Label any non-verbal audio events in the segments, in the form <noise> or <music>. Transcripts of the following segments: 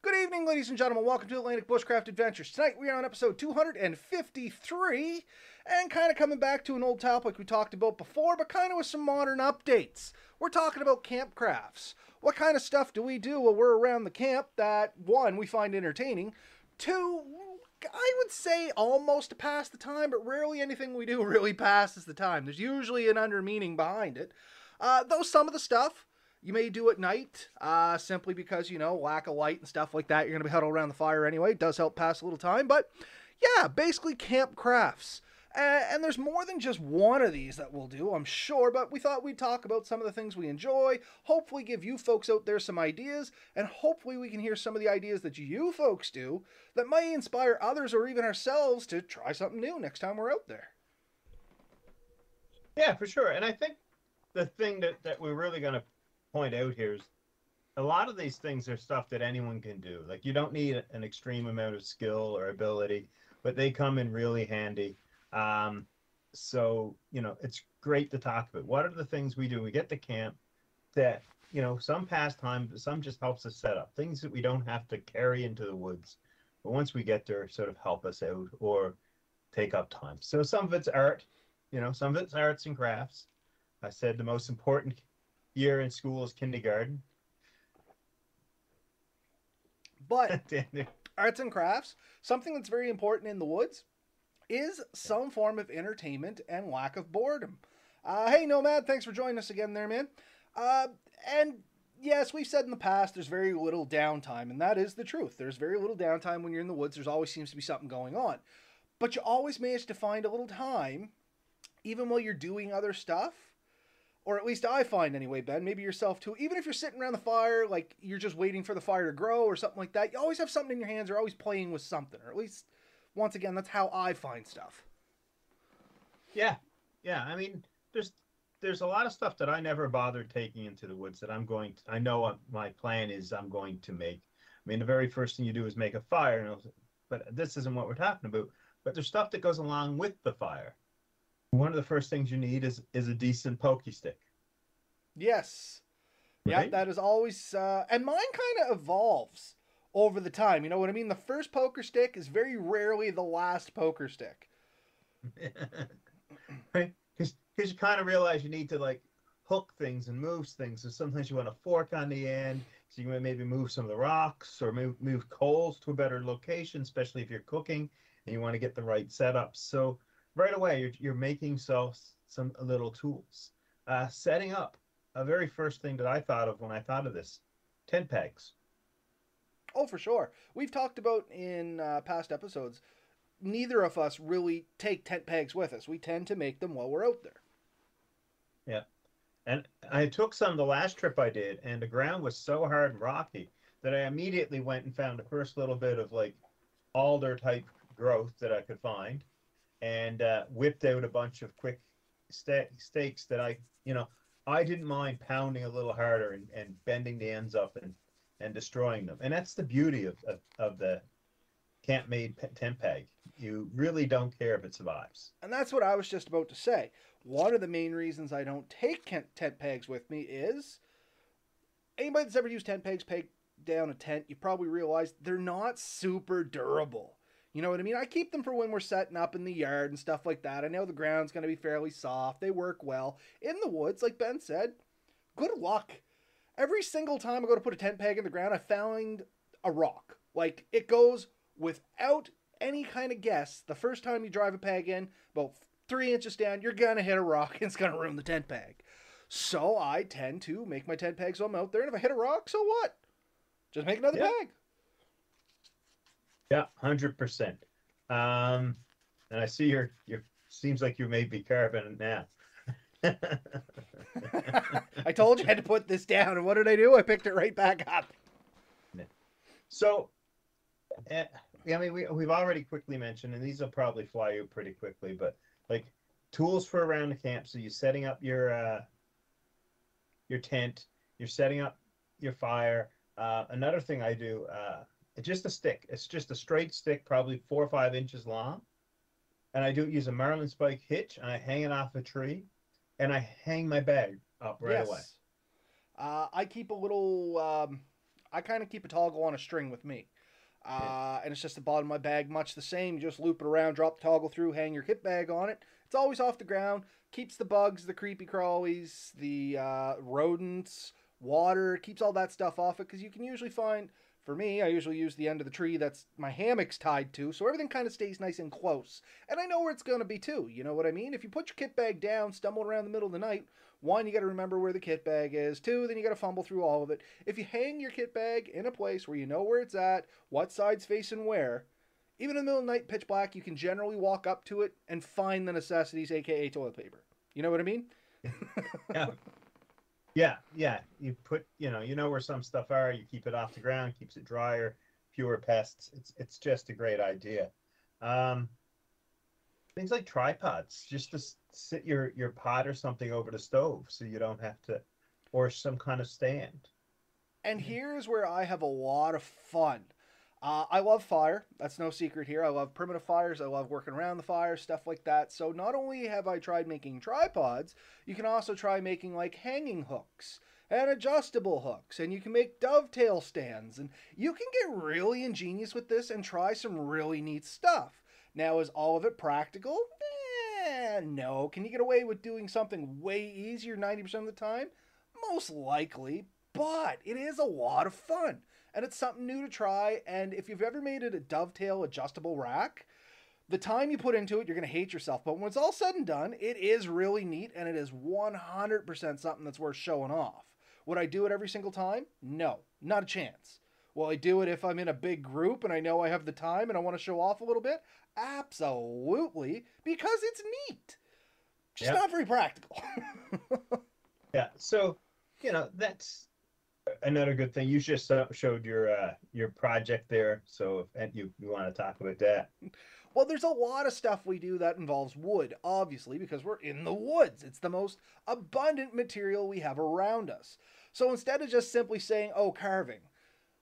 Good evening, ladies and gentlemen. Welcome to Atlantic Bushcraft Adventures. Tonight we are on episode 253 and kind of coming back to an old topic we talked about before, but kind of with some modern updates. We're talking about camp crafts. What kind of stuff do we do while we're around the camp that, one, we find entertaining, two, I would say almost to pass the time, but rarely anything we do <laughs> really passes the time. There's usually an under meaning behind it. Uh, though some of the stuff you may do at night, uh, simply because, you know, lack of light and stuff like that. You're going to be huddled around the fire anyway. It does help pass a little time. But yeah, basically camp crafts. Uh, and there's more than just one of these that we'll do, I'm sure, but we thought we'd talk about some of the things we enjoy, hopefully give you folks out there some ideas, and hopefully we can hear some of the ideas that you folks do that might inspire others or even ourselves to try something new next time we're out there. Yeah, for sure. And I think the thing that, that we're really going to point out here is a lot of these things are stuff that anyone can do. Like you don't need an extreme amount of skill or ability, but they come in really handy. Um, so you know, it's great to talk about. What are the things we do? We get to camp that you know some pastime, some just helps us set up things that we don't have to carry into the woods. But once we get there, sort of help us out or take up time. So some of it's art, you know, some of it's arts and crafts. I said the most important year in school is kindergarten. But <laughs> arts and crafts, something that's very important in the woods, is some form of entertainment and lack of boredom. Uh, hey, Nomad, thanks for joining us again there, man. Uh, and yes, we've said in the past there's very little downtime, and that is the truth. There's very little downtime when you're in the woods. There's always seems to be something going on. But you always manage to find a little time, even while you're doing other stuff, or at least I find anyway, Ben, maybe yourself too. Even if you're sitting around the fire, like you're just waiting for the fire to grow or something like that, you always have something in your hands. You're always playing with something, or at least, once again, that's how I find stuff. Yeah, yeah. I mean, there's there's a lot of stuff that I never bothered taking into the woods that I'm going. To, I know what my plan is. I'm going to make. I mean, the very first thing you do is make a fire, but this isn't what we're talking about. But there's stuff that goes along with the fire one of the first things you need is is a decent pokey stick. Yes. Right? Yeah, that is always uh, and mine kind of evolves over the time. You know what I mean? The first poker stick is very rarely the last poker stick. <laughs> right? Because you kind of realize you need to like hook things and move things. So sometimes you want a fork on the end, so you maybe move some of the rocks or move move coals to a better location, especially if you're cooking and you want to get the right setup. So right away you're, you're making self some little tools. Uh, setting up a very first thing that I thought of when I thought of this, tent pegs. Oh, for sure. We've talked about in uh, past episodes. Neither of us really take tent pegs with us. We tend to make them while we're out there. Yeah, and I took some the last trip I did, and the ground was so hard and rocky that I immediately went and found the first little bit of like alder type growth that I could find, and uh, whipped out a bunch of quick st- stakes that I, you know, I didn't mind pounding a little harder and, and bending the ends up and, and destroying them. And that's the beauty of, of, of the camp made tent peg. You really don't care if it survives. And that's what I was just about to say. One of the main reasons I don't take tent pegs with me is anybody that's ever used tent pegs, peg down a tent, you probably realize they're not super durable. You know what I mean? I keep them for when we're setting up in the yard and stuff like that. I know the ground's going to be fairly soft. They work well. In the woods, like Ben said, good luck. Every single time I go to put a tent peg in the ground, I found a rock. Like it goes without any kind of guess. The first time you drive a peg in, about three inches down, you're going to hit a rock and it's going to ruin the tent peg. So I tend to make my tent pegs while I'm out there. And if I hit a rock, so what? Just make another yeah. peg. Yeah, hundred percent. Um, and I see your your seems like you may be carving it now. <laughs> I told you I had to put this down, and what did I do? I picked it right back up. So, uh, I mean, we we've already quickly mentioned, and these will probably fly you pretty quickly, but like tools for around the camp. So you're setting up your uh, your tent, you're setting up your fire. Uh, another thing I do. It's just a stick. It's just a straight stick, probably four or five inches long. And I do use a Marlin spike hitch and I hang it off a tree and I hang my bag up right yes. away. Uh, I keep a little, um, I kind of keep a toggle on a string with me. Uh, and it's just the bottom of my bag, much the same. You just loop it around, drop the toggle through, hang your kit bag on it. It's always off the ground, keeps the bugs, the creepy crawlies, the uh, rodents, water, keeps all that stuff off it because you can usually find for me, I usually use the end of the tree that's my hammock's tied to, so everything kind of stays nice and close. And I know where it's going to be too, you know what I mean? If you put your kit bag down, stumble around the middle of the night, one, you got to remember where the kit bag is. Two, then you got to fumble through all of it. If you hang your kit bag in a place where you know where it's at, what side's facing where, even in the middle of the night, pitch black, you can generally walk up to it and find the necessities, aka toilet paper. You know what I mean? yeah. <laughs> Yeah, yeah. You put, you know, you know where some stuff are. You keep it off the ground, keeps it drier, fewer pests. It's it's just a great idea. Um, things like tripods, just to sit your your pot or something over the stove, so you don't have to, or some kind of stand. And here's where I have a lot of fun. Uh, I love fire. That's no secret here. I love primitive fires. I love working around the fire, stuff like that. So not only have I tried making tripods, you can also try making like hanging hooks and adjustable hooks, and you can make dovetail stands, and you can get really ingenious with this and try some really neat stuff. Now, is all of it practical? Eh, no. Can you get away with doing something way easier 90% of the time? Most likely, but it is a lot of fun and it's something new to try. And if you've ever made it a dovetail adjustable rack, the time you put into it, you're going to hate yourself. But when it's all said and done, it is really neat and it is 100% something that's worth showing off. Would I do it every single time? No, not a chance. Will I do it if I'm in a big group and I know I have the time and I want to show off a little bit? Absolutely, because it's neat. Just yep. not very practical. <laughs> yeah, so, you know, that's another good thing you just showed your uh, your project there so if you, you want to talk about that. Well there's a lot of stuff we do that involves wood obviously because we're in the woods. It's the most abundant material we have around us. So instead of just simply saying oh carving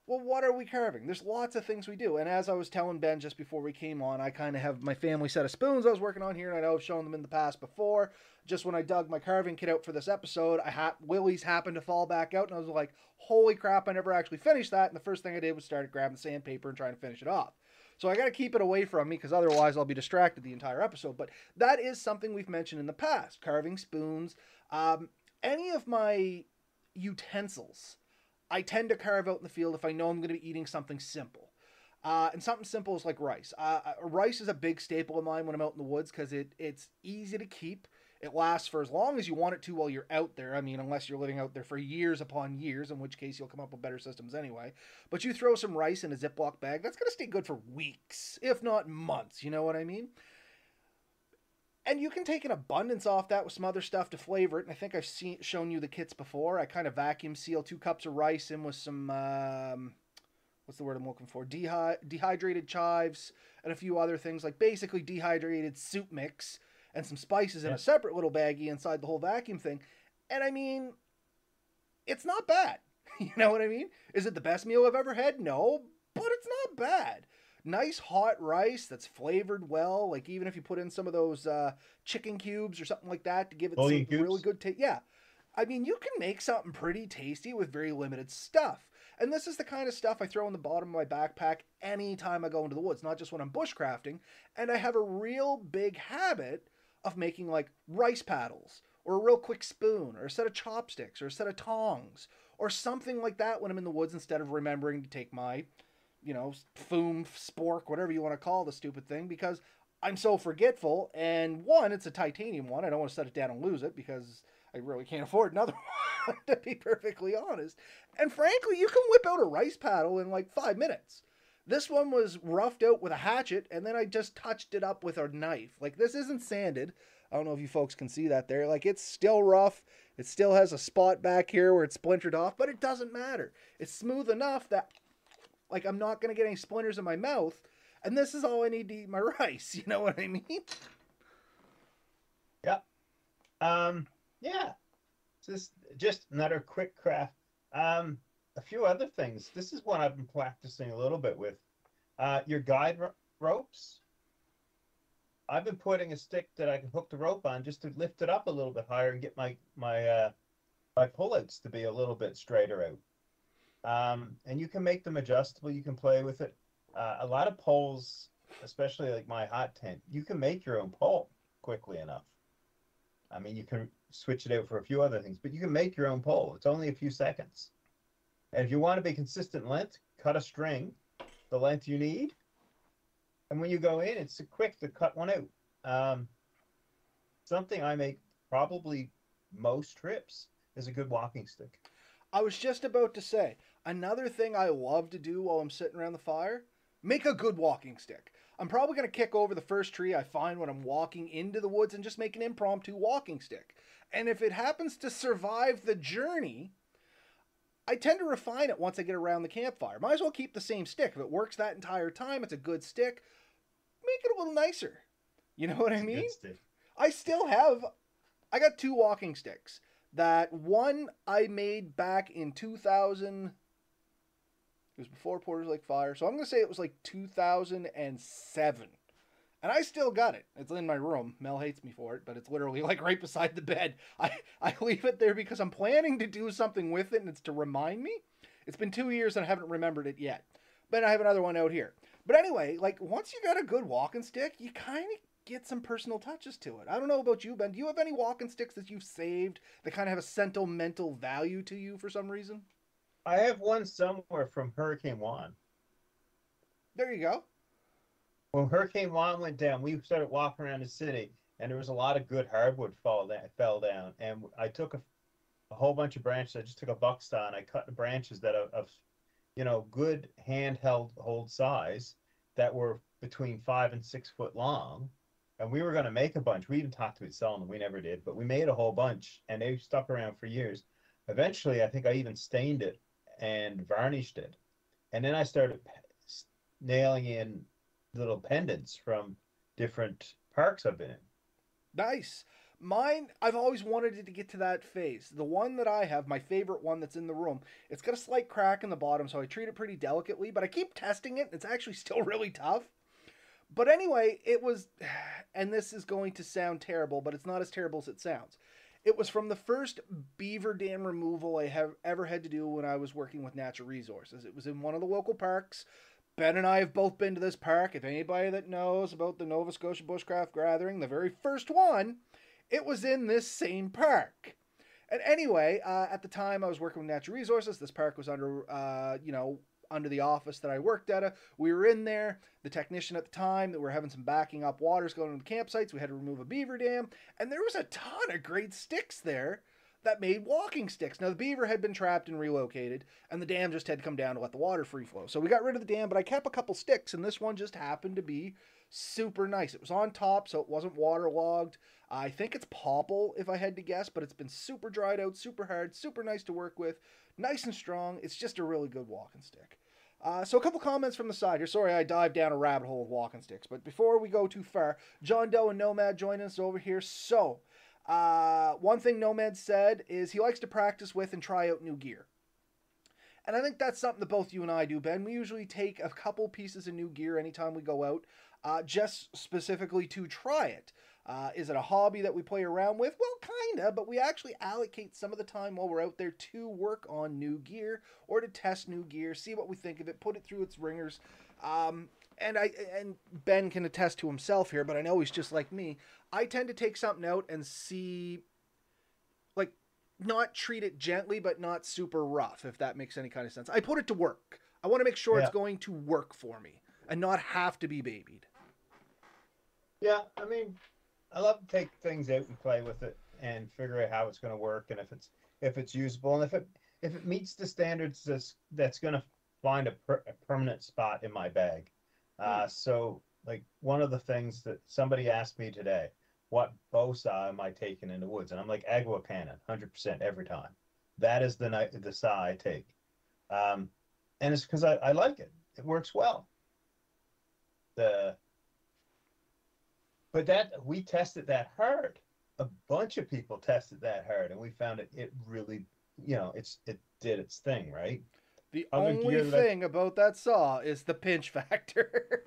well, what are we carving? There's lots of things we do. And as I was telling Ben just before we came on, I kind of have my family set of spoons I was working on here, and I know I've shown them in the past before. Just when I dug my carving kit out for this episode, I ha- Willie's happened to fall back out, and I was like, holy crap, I never actually finished that. And the first thing I did was start grabbing sandpaper and trying to finish it off. So I got to keep it away from me because otherwise I'll be distracted the entire episode. But that is something we've mentioned in the past carving spoons. Um, any of my utensils I tend to carve out in the field if I know I'm going to be eating something simple. Uh, and something simple is like rice. Uh, uh, rice is a big staple of mine when I'm out in the woods because it, it's easy to keep. It lasts for as long as you want it to while you're out there. I mean, unless you're living out there for years upon years, in which case you'll come up with better systems anyway. But you throw some rice in a Ziploc bag, that's going to stay good for weeks, if not months. You know what I mean? And you can take an abundance off that with some other stuff to flavor it. And I think I've seen shown you the kits before. I kind of vacuum seal two cups of rice in with some um, what's the word I'm looking for? Dehy- dehydrated chives and a few other things like basically dehydrated soup mix and some spices in a separate little baggie inside the whole vacuum thing. And I mean, it's not bad. <laughs> you know what I mean? Is it the best meal I've ever had? No, but it's not bad nice hot rice that's flavored well. Like even if you put in some of those uh, chicken cubes or something like that to give it some cubes? really good taste. Yeah, I mean you can make something pretty tasty with very limited stuff. And this is the kind of stuff I throw in the bottom of my backpack anytime I go into the woods, not just when I'm bushcrafting. And I have a real big habit of making like rice paddles or a real quick spoon or a set of chopsticks or a set of tongs or something like that when I'm in the woods instead of remembering to take my you know, foom, spork, whatever you want to call the stupid thing, because I'm so forgetful. And one, it's a titanium one. I don't want to set it down and lose it because I really can't afford another <laughs> one, to be perfectly honest. And frankly, you can whip out a rice paddle in like five minutes. This one was roughed out with a hatchet, and then I just touched it up with a knife. Like, this isn't sanded. I don't know if you folks can see that there. Like, it's still rough. It still has a spot back here where it's splintered off, but it doesn't matter. It's smooth enough that like I'm not gonna get any splinters in my mouth, and this is all I need to eat my <laughs> rice. You know what I mean? Yeah. Um. Yeah. Just just another quick craft. Um. A few other things. This is one I've been practicing a little bit with. Uh, your guide ro- ropes. I've been putting a stick that I can hook the rope on just to lift it up a little bit higher and get my my uh, my pulleys to be a little bit straighter out. Um, and you can make them adjustable. You can play with it. Uh, a lot of poles, especially like my hot tent, you can make your own pole quickly enough. I mean, you can switch it out for a few other things, but you can make your own pole. It's only a few seconds. And if you want to be consistent length, cut a string the length you need. And when you go in, it's quick to cut one out. Um, something I make probably most trips is a good walking stick. I was just about to say another thing I love to do while I'm sitting around the fire make a good walking stick. I'm probably going to kick over the first tree I find when I'm walking into the woods and just make an impromptu walking stick. And if it happens to survive the journey, I tend to refine it once I get around the campfire. Might as well keep the same stick. If it works that entire time, it's a good stick. Make it a little nicer. You know what I mean? I still have I got two walking sticks. That one I made back in 2000 it was before Porter's Lake Fire. So I'm going to say it was like 2007. And I still got it. It's in my room. Mel hates me for it, but it's literally <laughs> like right beside the bed. I, I leave it there because I'm planning to do something with it and it's to remind me. It's been two years and I haven't remembered it yet. But I have another one out here. But anyway, like once you got a good walking stick, you kind of get some personal touches to it. I don't know about you, Ben. Do you have any walking sticks that you've saved that kind of have a sentimental value to you for some reason? I have one somewhere from Hurricane Juan. There you go when Hurricane Juan went down, we started walking around the city, and there was a lot of good hardwood fall that fell down. And I took a, a whole bunch of branches. I just took a buck saw and I cut the branches that are of, you know, good handheld hold size that were between five and six foot long. And we were going to make a bunch. We even talked about selling them. We never did, but we made a whole bunch, and they stuck around for years. Eventually, I think I even stained it and varnished it, and then I started nailing in little pendants from different parks I've been in. Nice. Mine, I've always wanted it to get to that phase. The one that I have, my favorite one that's in the room, it's got a slight crack in the bottom, so I treat it pretty delicately, but I keep testing it. It's actually still <laughs> really tough. But anyway, it was, <sighs> and this is going to sound terrible, but it's not as terrible as it sounds. It was from the first beaver dam removal I have ever had to do when I was working with natural resources. It was in one of the local parks. Ben and I have both been to this park. If anybody that knows about the Nova Scotia Bushcraft Gathering, the very first one, it was in this same park. And anyway, uh, at the time I was working with Natural Resources. This park was under, uh, you know, under the office that I worked at. Uh, we were in there. The technician at the time that we were having some backing up waters going to the campsites. We had to remove a beaver dam, and there was a ton of great sticks there that made walking sticks. Now, the beaver had been trapped and relocated, and the dam just had to come down to let the water free flow. So we got rid of the dam, but I kept a couple sticks, and this one just happened to be super nice. It was on top, so it wasn't waterlogged. I think it's popple, if I had to guess, but it's been super dried out, super hard, super nice to work with, nice and strong. It's just a really good walking stick. Uh, so a couple comments from the side here. Sorry, I dived down a rabbit hole of walking sticks, but before we go too far, John Doe and Nomad join us over here. So uh, one thing Nomad said is he likes to practice with and try out new gear. And I think that's something that both you and I do, Ben. We usually take a couple pieces of new gear anytime we go out, uh, just specifically to try it. Uh, is it a hobby that we play around with? Well, kinda, but we actually allocate some of the time while we're out there to work on new gear or to test new gear, see what we think of it, put it through its ringers. Um, and I and Ben can attest to himself here, but I know he's just like me. I tend to take something out and see like not treat it gently but not super rough if that makes any kind of sense. I put it to work. I want to make sure yeah. it's going to work for me and not have to be babied. Yeah, I mean, I love to take things out and play with it and figure out how it's going to work and if it's if it's usable and if it if it meets the standards that's that's going to find a, per, a permanent spot in my bag. Uh, hmm. so like one of the things that somebody asked me today, what bow saw am I taking in the woods? And I'm like Agawa Canyon, hundred percent every time. That is the night the saw I take, um, and it's because I, I like it. It works well. The but that we tested that hard. A bunch of people tested that hard, and we found it. It really, you know, it's it did its thing, right? The Other only thing about that saw is the pinch <laughs> factor.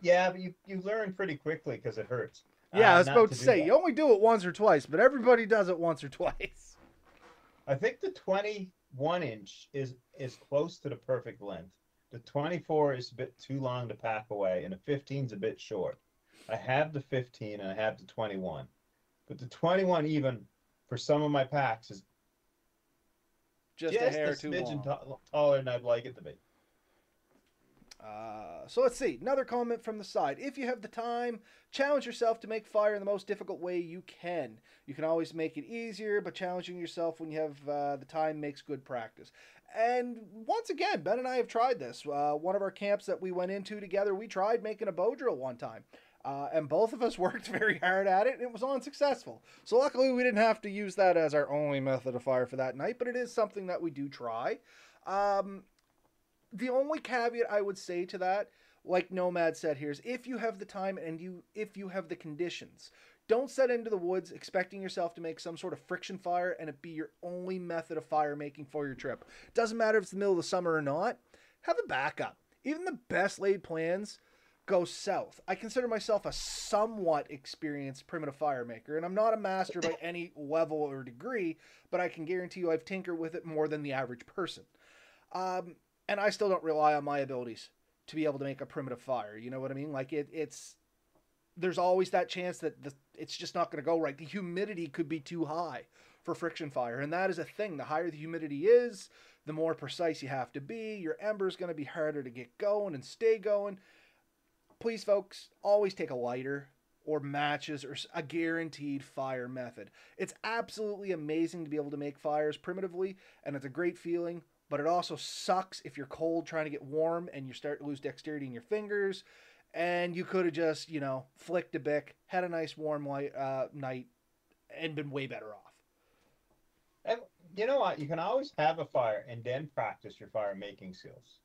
Yeah, but you, you learn pretty quickly because it hurts. Yeah, uh, I was about to, to say, that. you only do it once or twice, but everybody does it once or twice. <laughs> I think the 20 one inch is is close to the perfect length. The 24 is a bit too long to pack away, and the 15 is a bit short. I have the 15 and I have the 21, but the 21 even for some of my packs is Just, just, a hair a too long. ta- taller than I'd like it to be. Uh, so let's see. Another comment from the side. If you have the time, challenge yourself to make fire in the most difficult way you can. You can always make it easier, but challenging yourself when you have uh, the time makes good practice. And once again, Ben and I have tried this. Uh, one of our camps that we went into together, we tried making a bow drill one time. Uh, and both of us <laughs> worked very hard at it, and it was unsuccessful. So luckily, we didn't have to use that as our only method of fire for that night, but it is something that we do try. Um, the only caveat I would say to that, like Nomad said here, is if you have the time and you if you have the conditions, don't set into the woods expecting yourself to make some sort of friction fire and it be your only method of fire making for your trip. Doesn't matter if it's the middle of the summer or not. Have a backup. Even the best laid plans go south. I consider myself a somewhat experienced primitive fire maker, and I'm not a master by <coughs> any level or degree, but I can guarantee you I've tinkered with it more than the average person. Um, and I still don't rely on my abilities to be able to make a primitive fire. You know what I mean? Like it, it's there's always that chance that the, it's just not going to go right. The humidity could be too high for friction fire, and that is a thing. The higher the humidity is, the more precise you have to be. Your ember is going to be harder to get going and stay going. Please, folks, always take a lighter or matches or a guaranteed fire method. It's absolutely amazing to be able to make fires primitively, and it's a great feeling but it also sucks if you're cold trying to get warm and you start to lose dexterity in your fingers and you could have just you know flicked a bic had a nice warm light, uh, night and been way better off And you know what? You can always have a fire and then practice your fire making skills.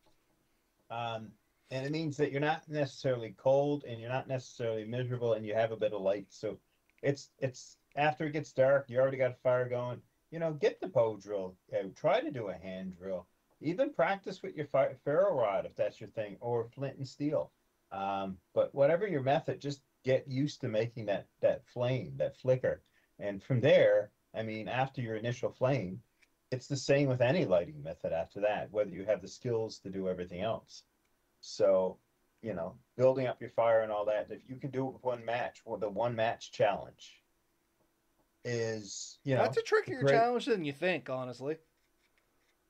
Um, and it means that you're not necessarily cold and you're not necessarily miserable and you have a bit of light. So it's it's after it gets dark, you already got a fire going. You know, get the bow drill out. Try to do a hand drill. Even practice with your ferro rod if that's your thing, or flint and steel. Um, but whatever your method, just get used to making that that flame, that flicker, and from there, I mean, after your initial flame, it's the same with any lighting method after that, whether you have the skills to do everything else. So, you know, building up your fire and all that, if you can do it with one match, well, the one match challenge is, you know, that's a trickier great- challenge than you think honestly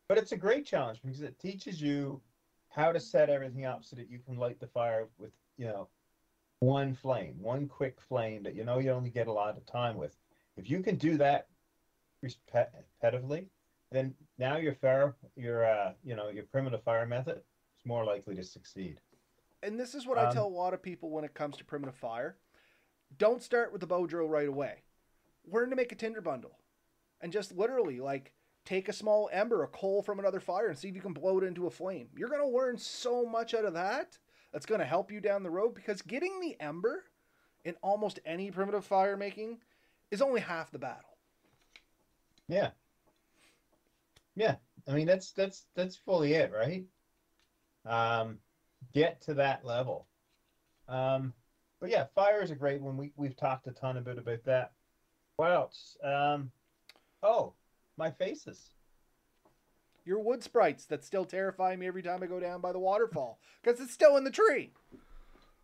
but it's a great challenge because it teaches you how to set everything up so that you can light the fire with, you know, one flame, one quick flame that you know you only get a lot of time with. If you can do that repetitively, then now your fire, your uh, you know, your primitive fire method more likely to succeed. and this is what I Um, tell a lot of people when it comes to primitive fire. Don't start with the bow drill right away. Learn to make a tinder bundle. And just literally like take a small ember, a coal from another fire and see if you can blow it into a flame. You're going to learn so much out of that. That's going to help you down the road because getting the ember in almost any primitive fire making is only half the battle. Yeah. Yeah. I mean that's that's that's fully it, right? Um get to that level. Um but yeah, fire is a great one. We we've talked a ton a bit about that. What else? Um oh, my faces. Your wood sprites that still terrify me every time I go down by the waterfall because it's still in the tree. <laughs>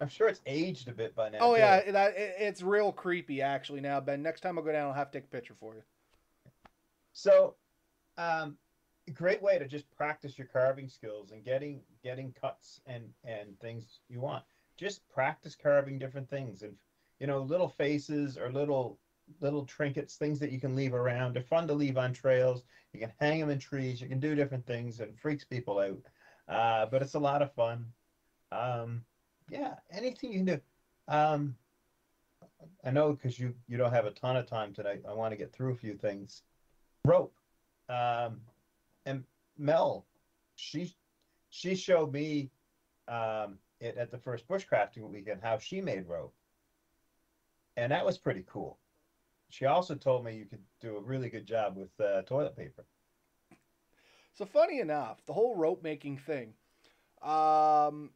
I'm sure it's aged a bit by now. Oh too. yeah, that it, it's real creepy actually now, Ben. Next time I go down, I'll have to take a picture for you. So, um, great way to just practice your carving skills and getting getting cuts and and things you want. Just practice carving different things and you know little faces or little little trinkets, things that you can leave around. They're fun to leave on trails. You can hang them in trees. You can do different things and freaks people out. Uh, but it's a lot of fun. Um, yeah, anything you can do. Um, I know because you you don't have a ton of time tonight. I want to get through a few things rope. Um, and Mel, she she showed me um, it at the first bushcrafting weekend how she made rope, and that was pretty cool. She also told me you could do a really good job with uh, toilet paper. So funny enough, the whole rope making thing. Um,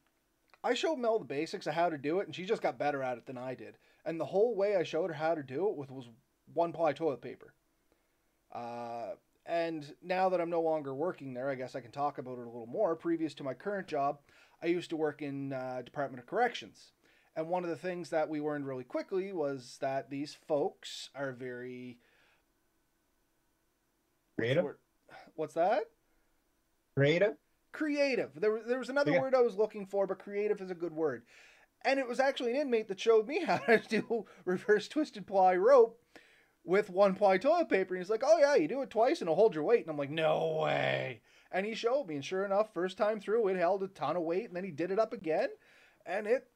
I showed Mel the basics of how to do it, and she just got better at it than I did. And the whole way I showed her how to do it with was one ply toilet paper. Uh, and now that I'm no longer working there, I guess I can talk about it a little more. Previous to my current job, I used to work in uh, Department of Corrections. And one of the things that we learned really quickly was that these folks are very Creative. What's that? Creative. Creative. There, was there was another Yeah. word I was looking for, but creative is a good word. And it was actually an inmate that showed me <laughs> how to do reverse twisted ply rope with one ply toilet paper. And he's like, "Oh yeah, you do it twice and it'll hold your weight." And I'm like, "No way!" And he showed me, and sure enough, first time through, it held a ton of weight, and then he did it up again, and it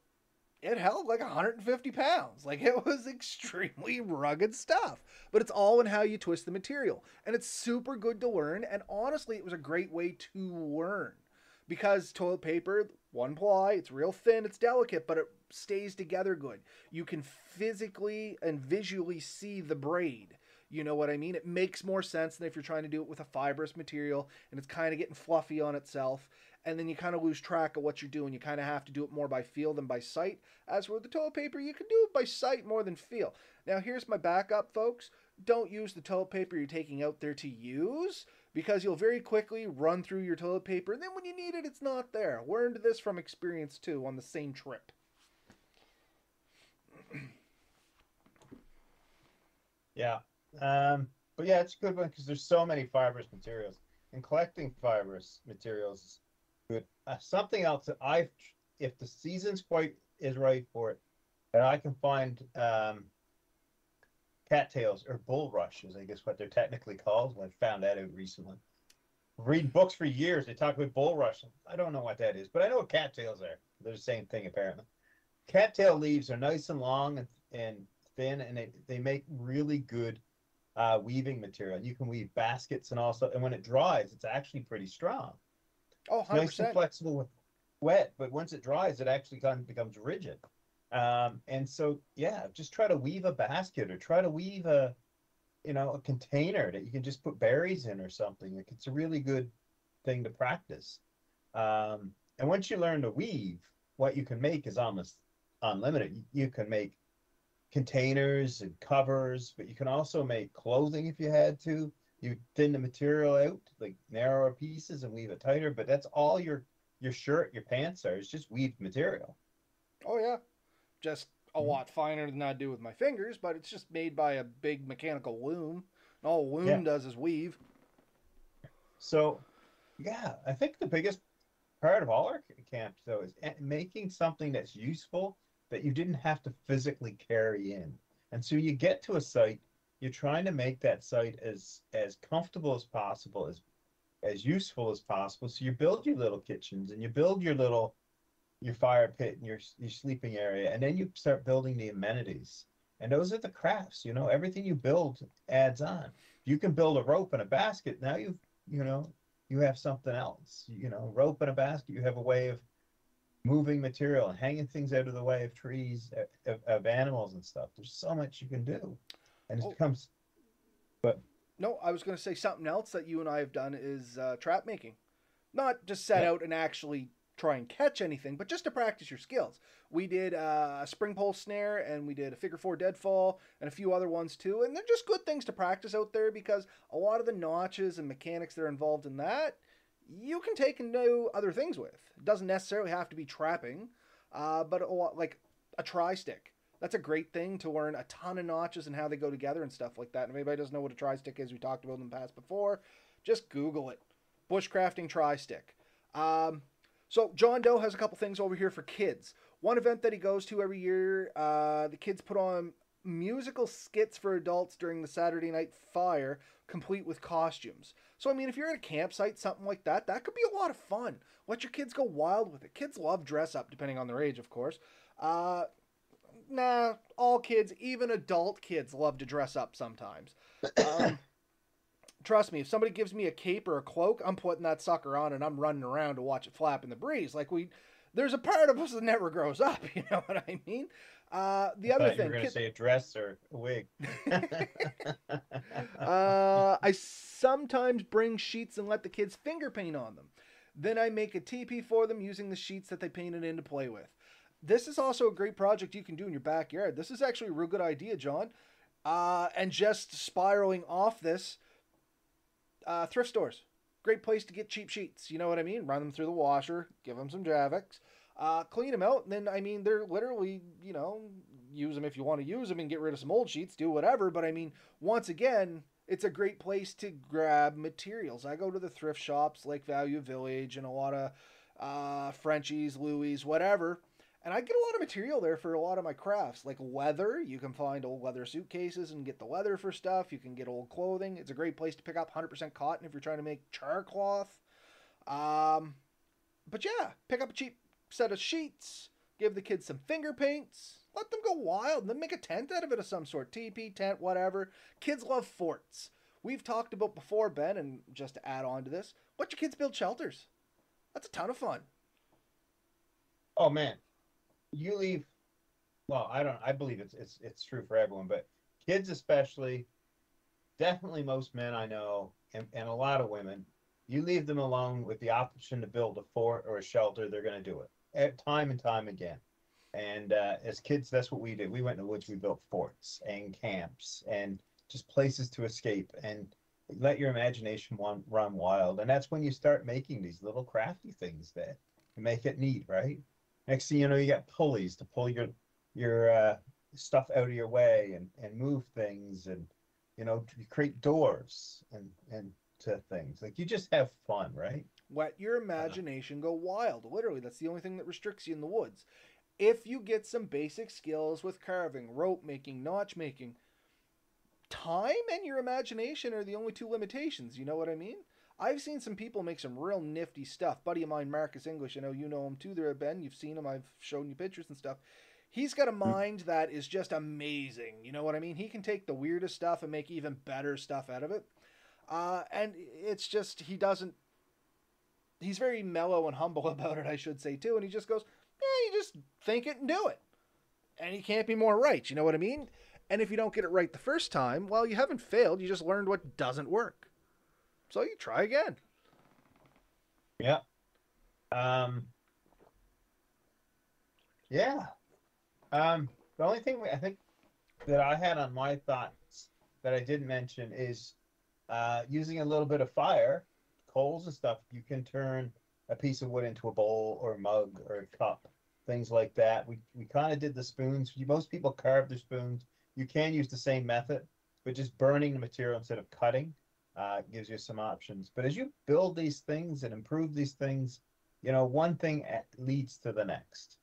it held like 150 pounds. Like it was <laughs> extremely rugged stuff. But it's all in how you twist the material. And it's super good to learn. And honestly, it was a great way to learn. Because toilet paper, one ply, it's real thin, it's delicate, but it stays together good. You can physically and visually see the braid. You know what I mean? It makes more sense than if you're trying to do it with a fibrous material and it's kind of getting fluffy on itself and then you kind of lose track of what you're doing. You kind of have to do it more by feel than by sight. As with the toilet paper, you can do it by sight more than feel. Now, here's my backup, folks. Don't use the toilet paper you're taking out there to use because you'll very quickly run through your toilet paper, and then when you need it, it's not there. Learned this from experience too on the same trip. <clears throat> Yeah. Um, but yeah, it's a good one because there's so many fibrous materials, and collecting fibrous materials is good. Uh, something else that I've, if the season's quite is right for it, and I can find um, cattails or bulrushes, I guess what they're technically called. When I found that out recently. Read books for years. They talk about bulrush. I don't know what that is, but I know what cattails are. They're the same thing apparently. Cattail leaves are nice and long and, and thin, and they, they make really good uh, weaving material. You can weave baskets and also, and when it dries, it's actually pretty strong. Oh, It's nice 100%. and flexible with wet, but once it dries, it actually kind of becomes rigid. Um, and so, yeah, just try to weave a basket or try to weave a, you know, a container that you can just put berries in or something. Like it's a really good thing to practice. Um, and once you learn to weave, what you can make is almost unlimited. You, can make containers and covers, but you can also make clothing if you had to. You thin the material out, like narrower pieces, and weave it tighter. But that's all your your shirt, your pants are. It's just weaved material. Oh yeah, just a Mhm. lot finer than I do with my fingers, but it's just made by a big mechanical loom. And all a loom Yeah. does is weave. So, yeah, I think the biggest part of all our camps though is making something that's useful that you didn't have to physically carry in. And so you get to a site, you're trying to make that site as as comfortable as possible, as as useful as possible. So you build your little kitchens and you build your little your fire pit and your your sleeping area, and then you start building the amenities. And those are the crafts, you know. Everything you build adds on. You can build a rope and a basket. Now you've you know you have something else. You know, rope and a basket. You have a way of moving material and hanging things out of the way of trees, uh, of, of animals and stuff. There's so much you can do, and it Oh. becomes No, I was going to say something else that you and I have done is uh, trap making. Not just set Yeah. out and actually try and catch anything, but just to practice your skills. We did uh, a spring pole snare and we did a figure four deadfall and a few other ones too. And they're just good things to practice out there because a lot of the notches and mechanics that are involved in that, you can take and do other things with. It doesn't necessarily have to be trapping, uh, but a lot, like a tri stick. That's a great thing to learn a ton of notches and how they go together and stuff like that. And if anybody doesn't know what a tri stick is, we talked about in the past before, just Google it. Bushcrafting tri stick. Um, so John Doe has a couple things over here for kids. One event that he goes to every year, uh, the kids put on musical skits for adults during the Saturday Night Fire, complete with costumes. So I mean, if you're at a campsite, something like that, that could be a lot of fun. Let your kids go wild with it. Kids love dress up, depending on their age, of course. Uh, nah, all kids, even adult kids, love to dress up sometimes. Um, <coughs> trust me, if somebody gives me a cape or a cloak, I'm putting that sucker on and I'm running around to watch it flap in the breeze. Like we, there's a part of us that never grows up. <laughs> You know what I mean? Uh, the I other thing, you were going to say a dress or a wig. <laughs> <laughs> uh, I sometimes bring sheets and let the kids finger paint on them. Then I make a teepee for them using the sheets that they painted in to play with. This is also a great project you can do in your backyard. This is actually a real good idea, John. Uh, and just spiraling off this, Uh, thrift stores, great place to get cheap sheets. You know what I mean? Run them through the washer, give them some Javex, uh, clean them out, and then I mean they're literally you know use them if you want to use them and get rid of some old sheets, do whatever. But I mean, once again, it's a great place to grab materials. I go to the thrift shops like Value Village and a lot of uh, Frenchy's, Louis, whatever. And I get a lot of material there for a lot of my crafts, like leather. You can find old leather suitcases and get the leather for stuff. You can get old clothing. It's a great place to pick up 100% cotton if you're trying to make char cloth. Um, but yeah, pick up a cheap set of sheets. Give the kids some finger paints. Let them go wild and then make a tent out of it of some sort. TP, tent, whatever. Kids love forts. We've talked about before, Ben, and just to add on to this, let your kids build shelters. That's a ton of fun. Oh man, you leave. Well, I don't. I believe it's it's it's true for everyone, but kids especially. Definitely, most men I know, and, and a lot of women. You leave them alone with the option to build a fort or a shelter, they're going to do it time and time again. And uh, as kids, that's what we did. We went in the woods, we built forts and camps and just places to escape and let your imagination run wild. And that's when you start making these little crafty things that make it neat, right? Next thing you know, you got pulleys to pull your your uh, stuff out of your way and, and move things and you know you create doors and and to things like you just have fun, right? Let your imagination go wild. Literally, that's the only thing that restricts you in the woods. If you get some basic skills with carving, rope making, notch making, time and your imagination are the only two limitations. You know what I mean? I've seen some people make some real nifty stuff. Buddy of mine, Marcus English, I know you know him too there, Ben. You've seen him, I've shown you pictures and stuff. He's got a hmm. mind that is just amazing. You know what I mean? He can take the weirdest stuff and make even better stuff out of it. Uh, and it's just, he doesn't, he's very mellow and humble <laughs> about it, I should say, too. And he just goes, yeah, you just think it and do it. And he can't be more right. You know what I mean? And if you don't get it right the first time, well, you haven't failed. You just learned what doesn't work. So you try again. Yeah. Um, yeah. Um, the only thing I think that I had on my thoughts that I didn't mention is uh, using a little bit of fire, coals and stuff. You can turn a piece of wood into a bowl or a mug or a cup, things like that. We we kind of did the spoons. Most people carve their spoons. You can use the same method, but just burning the material instead of cutting uh, gives you some options. But as you build these things and improve these things, you know, one thing leads to the next.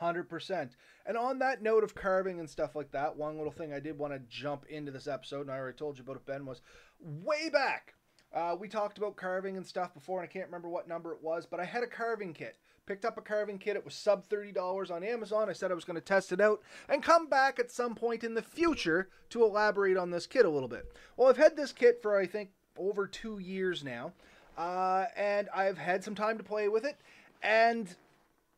100%. And on that note of carving and stuff like that, one little thing I did want to jump into this episode, and I already told you about it, Ben, was way back. Uh, we talked about carving and stuff before, and I can't remember what number it was, but I had a carving kit. Picked up a carving kit. It was sub $30 on Amazon. I said I was going to test it out and come back at some point in the future to elaborate on this kit a little bit. Well, I've had this kit for, I think, over two years now, uh, and I've had some time to play with it, and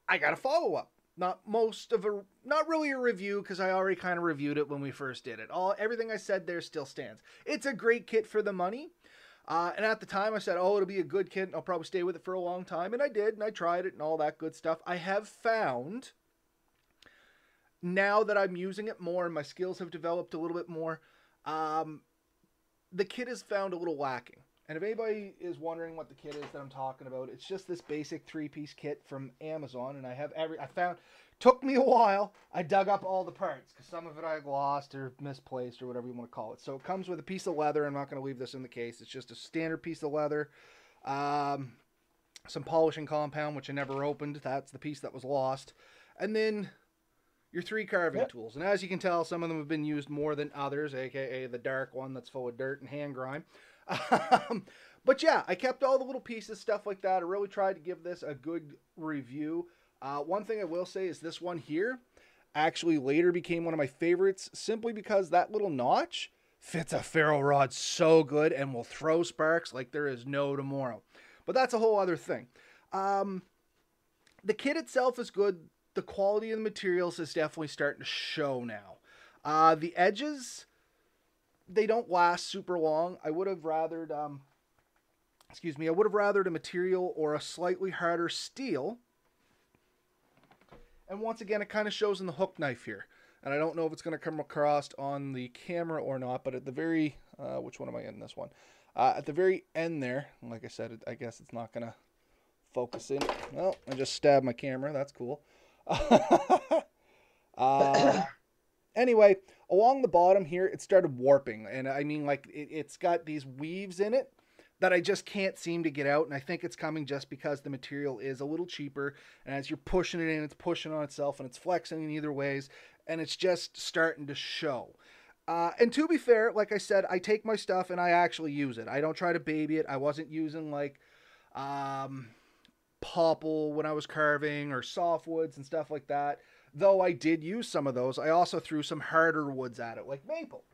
I got a follow up. Not most of a, not really a review because I already kind of reviewed it when we first did it. All everything I said there still stands. It's a great kit for the money. Uh, and at the time, I said, oh, it'll be a good kit I'll probably stay with it for a long time. And I did, and I tried it and all that good stuff. I have found, now that I'm using it more and my skills have developed a little bit more, um, the kit is found a little lacking. And if anybody is wondering what the kit is that I'm talking about, it's just this basic three piece kit from Amazon. And I have every, I found, Took me a while. I dug up all the parts because some of it I lost or misplaced or whatever you want to call it. So it comes with a piece of leather. I'm not going to leave this in the case. It's just a standard piece of leather. Um, some polishing compound, which I never opened. That's the piece that was lost. And then your three carving yep. tools. And as you can tell, some of them have been used more than others, aka the dark one that's full of dirt and hand grime. Um, but yeah, I kept all the little pieces, stuff like that. I really tried to give this a good review. Uh, one thing I will say is this one here actually later became one of my favorites simply because that little notch fits a ferro rod so good and will throw sparks like there is no tomorrow. But that's a whole other thing. Um, the kit itself is good. The quality of the materials is definitely starting to show now. Uh, the edges, they don't last super long. I would have rathered, um, excuse me, I would have rathered a material or a slightly harder steel and once again, it kind of shows in the hook knife here. And I don't know if it's going to come across on the camera or not, but at the very, uh, which one am I in this one? Uh, at the very end there, like I said, I guess it's not gonna focus in. Well, I just stabbed my camera. That's cool. <laughs> uh, anyway, along the bottom here, it started warping, and I mean, like it, it's got these weaves in it that I just can't seem to get out. And I think it's coming just because the material is a little cheaper. And as you're pushing it in, it's pushing on itself and it's flexing in either ways. And it's just starting to show. Uh, and to be fair, like I said, I take my stuff and I actually use it. I don't try to baby it. I wasn't using like um, popple when I was carving or softwoods and stuff like that. Though I did use some of those, I also threw some harder woods at it, like maple.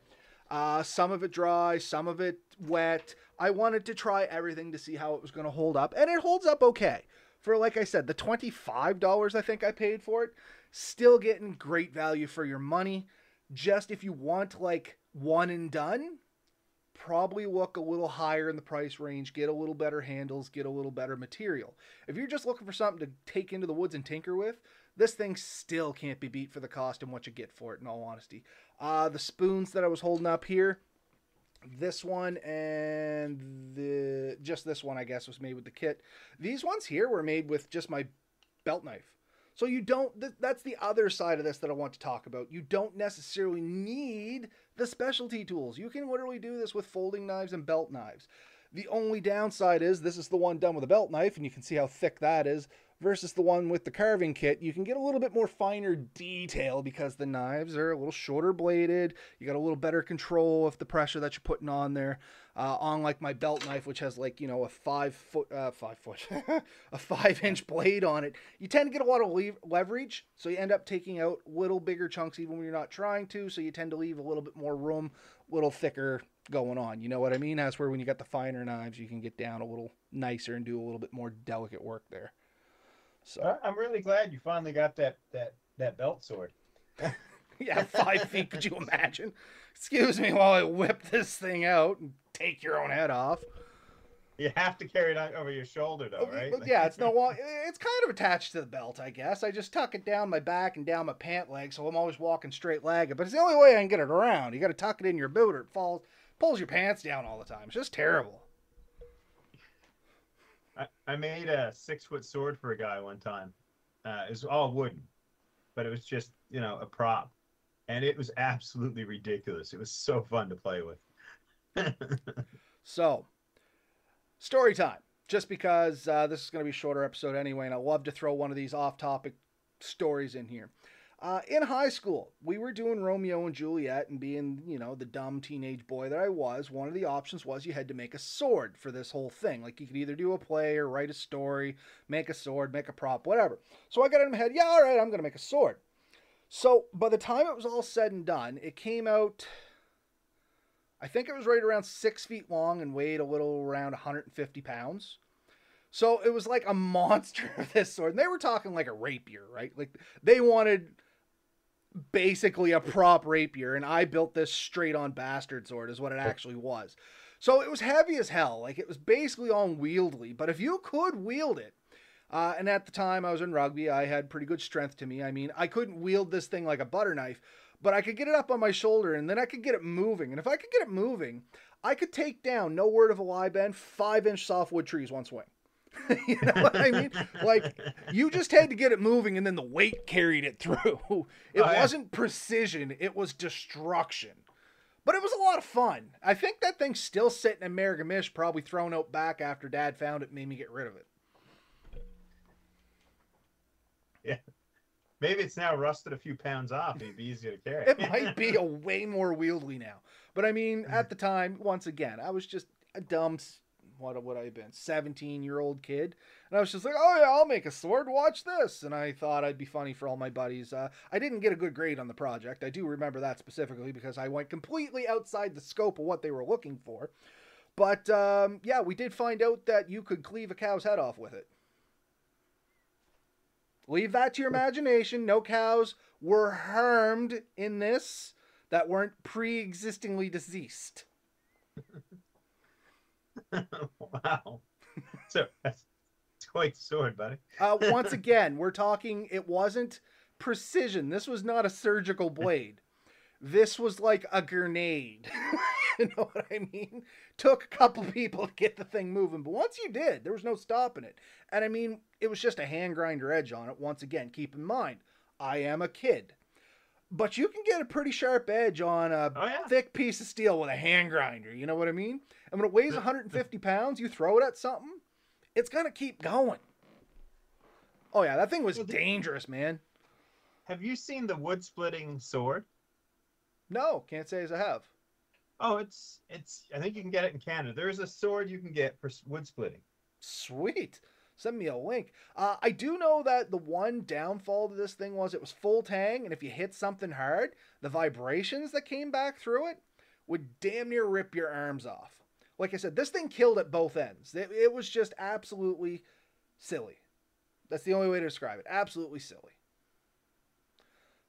Uh, some of it dry, some of it wet. I wanted to try everything to see how it was going to hold up, and it holds up okay. For like I said, the $25 I think I paid for it, still getting great value for your money. Just if you want like one and done, probably look a little higher in the price range, get a little better handles, get a little better material. If you're just looking for something to take into the woods and tinker with, this thing still can't be beat for the cost and what you get for it, in all honesty. Uh, the spoons that I was holding up here, this one and the just this one, I guess, was made with the kit. These ones here were made with just my belt knife. So you don't, th- that's the other side of this that I want to talk about. You don't necessarily need the specialty tools. You can literally do this with folding knives and belt knives. The only downside is this is the one done with a belt knife, and you can see how thick that is versus the one with the carving kit, you can get a little bit more finer detail because the knives are a little shorter bladed. You got a little better control of the pressure that you're putting on there. Uh, on like my belt knife, which has like you know a five foot, uh, five foot, <laughs> a five inch blade on it, you tend to get a lot of le- leverage, so you end up taking out little bigger chunks even when you're not trying to. So you tend to leave a little bit more room, a little thicker going on. You know what I mean? That's where when you got the finer knives, you can get down a little nicer and do a little bit more delicate work there. So I'm really glad you finally got that that that belt sword. <laughs> yeah, five feet. Could you imagine? Excuse me while I whip this thing out and take your own head off. You have to carry it over your shoulder, though, right? Yeah, it's no. It's kind of attached to the belt, I guess. I just tuck it down my back and down my pant leg, so I'm always walking straight legged. But it's the only way I can get it around. You got to tuck it in your boot, or it falls, pulls your pants down all the time. It's just terrible. I, I made a six foot sword for a guy one time. Uh, it was all wooden, but it was just, you know, a prop. And it was absolutely ridiculous. It was so fun to play with. <laughs> so, story time. Just because uh, this is going to be a shorter episode anyway, and I love to throw one of these off topic stories in here. Uh, in high school, we were doing Romeo and Juliet, and being, you know, the dumb teenage boy that I was, one of the options was you had to make a sword for this whole thing. Like, you could either do a play or write a story, make a sword, make a prop, whatever. So I got in my head, yeah, all right, I'm going to make a sword. So by the time it was all said and done, it came out, I think it was right around six feet long and weighed a little around 150 pounds. So it was like a <laughs> monster of this sword. And they were talking like a rapier, right? Like they wanted basically a prop rapier, and I built this straight on bastard sword, is what it actually was. So it was heavy as hell. Like it was basically unwieldy, but if you could wield it, uh, and at the time I was in rugby, I had pretty good strength to me. I mean, I couldn't wield this thing like a butter knife, but I could get it up on my shoulder and then I could get it moving. And if I could get it moving, I could take down, no word of a lie, Ben, five inch softwood trees one swing. <laughs> you know what I mean? Like you just had to get it moving, and then the weight carried it through. <laughs> It oh, wasn't yeah. precision; it was destruction. But it was a lot of fun. I think that thing's still sitting in Miramichi, probably thrown out back after Dad found it, made me get rid of it. Yeah. Maybe it's now rusted a few pounds off. It'd be easier to carry. it might be a way more wieldy now. But I mean, at the time, once again, I was just a dumb what would I have been, 17 year old kid. And I was just like, oh yeah, I'll make a sword. Watch this. And I thought I'd be funny for all my buddies. Uh, I didn't get a good grade on the project. I do remember that specifically because I went completely outside the scope of what they were looking for. But um, yeah, we did find out that you could cleave a cow's head off with it. Leave that to your imagination. No cows were harmed in this that weren't pre existingly deceased. <laughs> wow. So that's quite sword, buddy. uh, once again, we're talking. It wasn't precision. This was not a surgical blade. This was like a grenade. <laughs> You know what I mean? Took a couple people to get the thing moving, but once you did, there was no stopping it. And I mean, it was just a hand grinder edge on it. Once again, keep in mind, I am a kid. But you can get a pretty sharp edge on a Oh yeah. thick piece of steel with a hand grinder. You know what I mean? And when it weighs 150 pounds, you throw it at something, it's gonna keep going. Oh yeah, that thing was dangerous, man. Have you seen the wood splitting sword? No, can't say as I have. Oh, it's it's. I think you can get it in Canada. There is a sword you can get for wood splitting. Sweet. Send me a link. Uh, I do know that the one downfall to this thing was it was full tang, and if you hit something hard, the vibrations that came back through it would damn near rip your arms off. Like I said, this thing killed at both ends. It, it was just absolutely silly. That's the only way to describe it. Absolutely silly.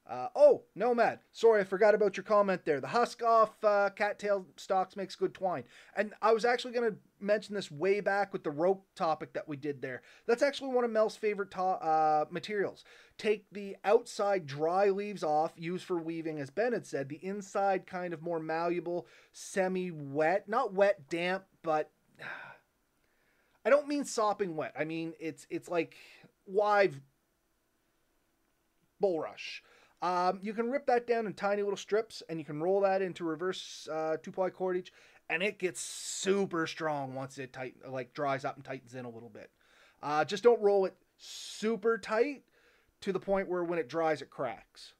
Uh, oh, Nomad. Sorry, I forgot about your comment there. The husk off uh, cattail stalks makes good twine. And I was actually going to mention this way back with the rope topic that we did there. That's actually one of Mel's favorite to- uh, materials. Take the outside dry leaves off, used for weaving, as Ben had said. The inside kind of more malleable, semi wet. Not wet, damp, but. <sighs> I don't mean sopping wet. I mean it's it's like live bulrush. Um, you can rip that down in tiny little strips, and you can roll that into reverse uh, two ply cordage, and it gets super strong once it tight like dries up and tightens in a little bit. Uh, just don't roll it super tight to the point where when it dries it cracks.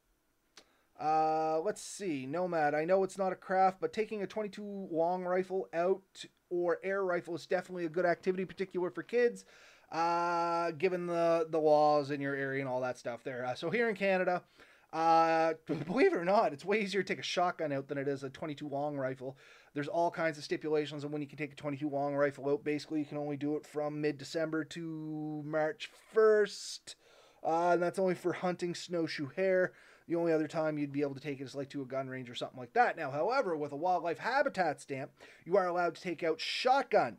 Uh, let's see, Nomad. I know it's not a craft, but taking a 22 long rifle out or air rifle is definitely a good activity, particular for kids, uh, given the the laws in your area and all that stuff there. Uh, so here in Canada, uh, <laughs> believe it or not, it's way easier to take a shotgun out than it is a 22 long rifle. There's all kinds of stipulations on when you can take a 22 long rifle out. Basically, you can only do it from mid December to March 1st. Uh, and that's only for hunting snowshoe hare. The only other time you'd be able to take it is like to a gun range or something like that. Now, however, with a wildlife habitat stamp, you are allowed to take out shotgun.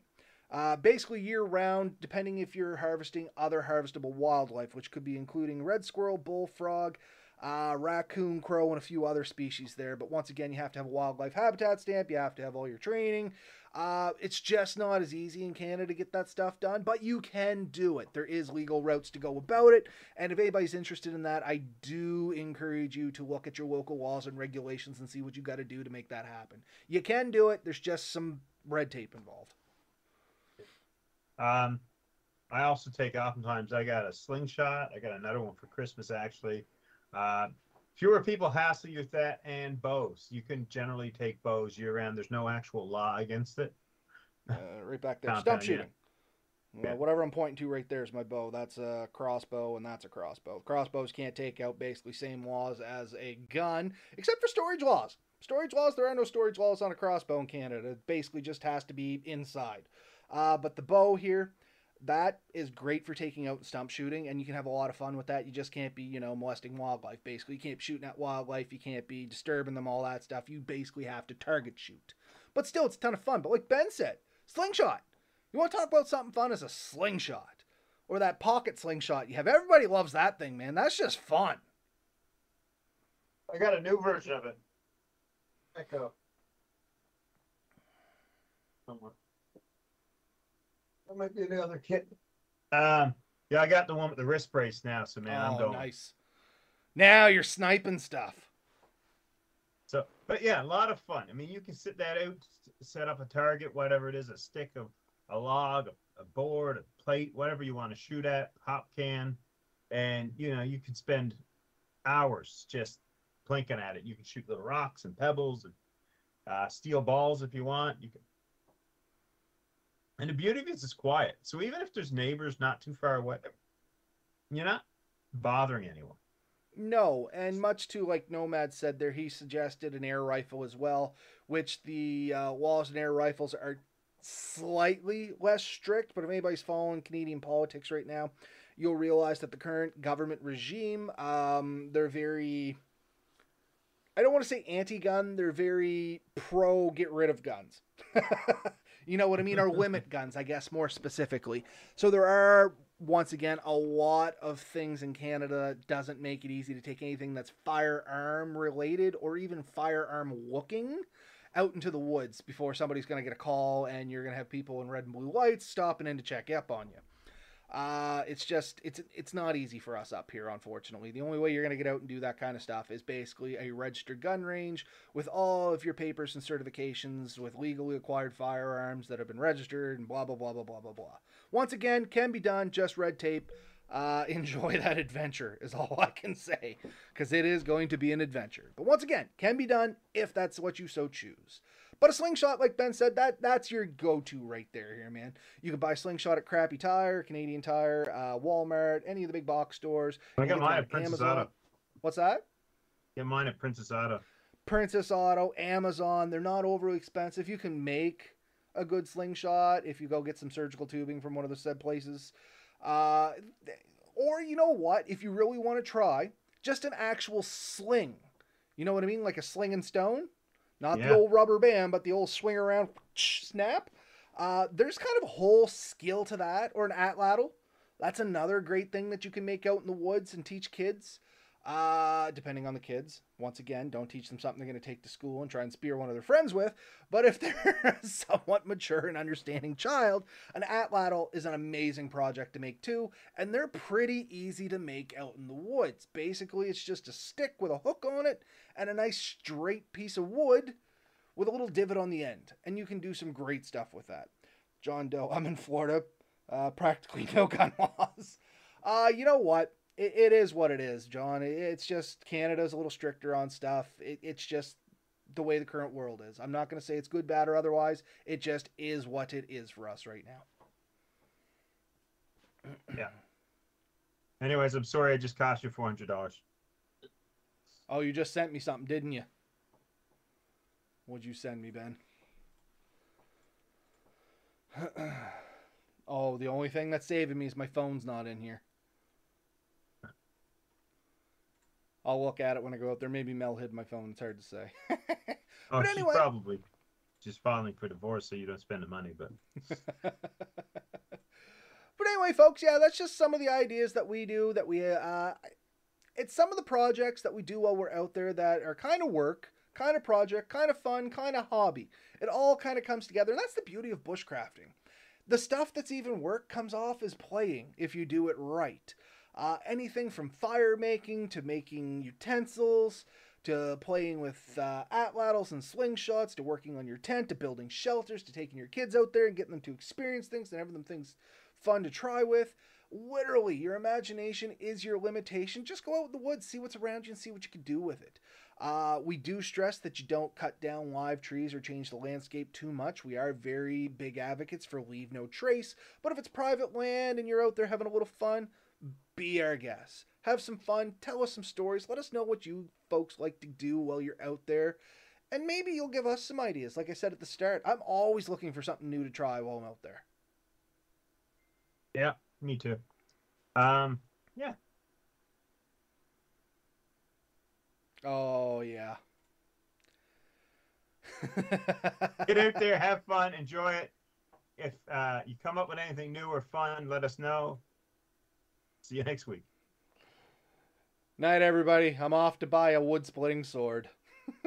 Uh, basically year round, depending if you're harvesting other harvestable wildlife, which could be including red squirrel, bullfrog, uh, raccoon, crow, and a few other species there. But once again, you have to have a wildlife habitat stamp. You have to have all your training. Uh, it's just not as easy in Canada to get that stuff done, but you can do it. There is legal routes to go about it, and if anybody's interested in that, I do encourage you to look at your local laws and regulations and see what you got to do to make that happen. You can do it. There's just some red tape involved. Um, I also take oftentimes. I got a slingshot. I got another one for Christmas actually. Uh, fewer people hassle you with that and bows. You can generally take bows year round. There's no actual law against it. Uh, right back there. Compound, Stump yeah. shooting. Well, Yeah. whatever I'm pointing to right there is my bow. That's a crossbow, and that's a crossbow. Crossbows can't take out basically same laws as a gun, except for storage laws. Storage laws, there are no storage laws on a crossbow in Canada. It basically just has to be inside. Uh, but the bow here, that is great for taking out stump shooting, and you can have a lot of fun with that. You just can't be, you know, molesting wildlife. Basically, you can't be shooting at wildlife. You can't be disturbing them, all that stuff. You basically have to target shoot. But still, it's a ton of fun. But like Ben said, slingshot. You want to talk about something fun as a slingshot or that pocket slingshot you have. Everybody loves that thing, man. That's just fun. I got a new version of it. Echo. Somewhere. That might be the other kit. Um, yeah, I got the one with the wrist brace now. So man, I'm oh, going. nice. Now you're sniping stuff. So, but yeah, a lot of fun. I mean, you can sit that out, set up a target, whatever it is, a stick of a log, a, a board, a plate, whatever you want to shoot at, hop can, and you know you can spend hours just plinking at it. You can shoot little rocks and pebbles and uh, steel balls if you want. You can. And the beauty of it is it's quiet. So even if there's neighbors not too far away, you're not bothering anyone. No, and much to like Nomad said there, he suggested an air rifle as well, which the uh, laws and air rifles are slightly less strict. But if anybody's following Canadian politics right now, you'll realize that the current government regime, um, they're very. I don't want to say anti-gun. They're very pro get rid of guns. <laughs> you know what I mean? Or limit <laughs> guns, I guess more specifically. So there are once again a lot of things in Canada that doesn't make it easy to take anything that's firearm related or even firearm looking out into the woods before somebody's going to get a call and you're going to have people in red and blue lights stopping in to check up on you. Uh, it's just it's it's not easy for us up here, unfortunately. The only way you're to get out and do that kind of stuff is basically a registered gun range with all of your papers and certifications, with legally acquired firearms that have been registered, and blah blah blah blah blah blah blah. Once again, can be done. Just red tape. Uh, <laughs> enjoy that adventure is all I can say because it is going to be an adventure. But once again, can be done if that's what you so choose. But a slingshot, like Ben said, that that's your go-to right there, here, man. You can buy slingshot at Crappy Tire, Canadian Tire, uh, Walmart, any of the big box stores. I got mine at Princess Auto. What's that? Get mine at Princess Auto. Princess Auto, Amazon. They're not overly expensive. You can make a good slingshot if you go get some surgical tubing from one of the said places. Uh, or you know what? If you really want to try, just an actual sling. You know what I mean? Like a sling and stone. Not Yeah. the old rubber band, but the old swing around snap. Uh, there's kind of a whole skill to that, or an atlatl. That's another great thing that you can make out in the woods and teach kids. Uh, depending on the kids. Once again, don't teach them something they're going to take to school and try and spear one of their friends with. But if <laughs> they're a somewhat mature and understanding child, an atlatl is an amazing project to make too, and they're pretty easy to make out in the woods. Basically, it's just a stick with a hook on it and a nice straight piece of wood with a little divot on the end, and you can do some great stuff with that. John Doe, I'm in Florida, uh, practically no <laughs> gun laws. Uh, you know what? It, it is what it is, John. It- it's just Canada's a little stricter on stuff. It, it's just the way the current world is. I'm not going to say it's good, bad, or otherwise. It just is what it is for us right now. <clears throat> Yeah. Anyways, I'm sorry I just cost you four hundred dollars. Oh, you just sent me something, didn't you? What'd you send me, Ben? <clears throat> oh, the only thing that's saving me is my phone's not in here. I'll look at it when I go out there. Maybe Mel hid my phone. It's hard to say. <laughs> Oh, But she anyway- probably just filing for divorce so you don't spend the money. But <laughs> but anyway, folks, yeah, that's just some of the ideas that we do. That we, uh, it's some of the projects that we do while we're out there that are kind of work, kind of project, kind of fun, kind of hobby. It all kind of comes together, and that's the beauty of bushcrafting. The stuff that's even work comes off as playing if you do it right. Uh, anything from fire making to making utensils to playing with uh, atlatls and slingshots to working on your tent to building shelters to taking your kids out there and getting them to experience things and having them things fun to try with. Literally, your imagination is your limitation. Just go out in the woods, see what's around you, and see what you can do with it. Uh, we do stress that you don't cut down live trees or change the landscape too much. We are very big advocates for leave no trace. But if it's private land and you're out there having a little fun, be our guest. Have some fun. Tell us some stories. Let us know what you folks like to do while you're out there. And maybe you'll give us some ideas. Like I said at the start, I'm always looking for something new to try while I'm out there. yeah, me too. Um, yeah. Oh, yeah. <laughs> get out there, have fun, enjoy it. If uh, you come up with anything new or fun, let us know. See you next week. Night, everybody. I'm off to buy a wood splitting sword. <laughs>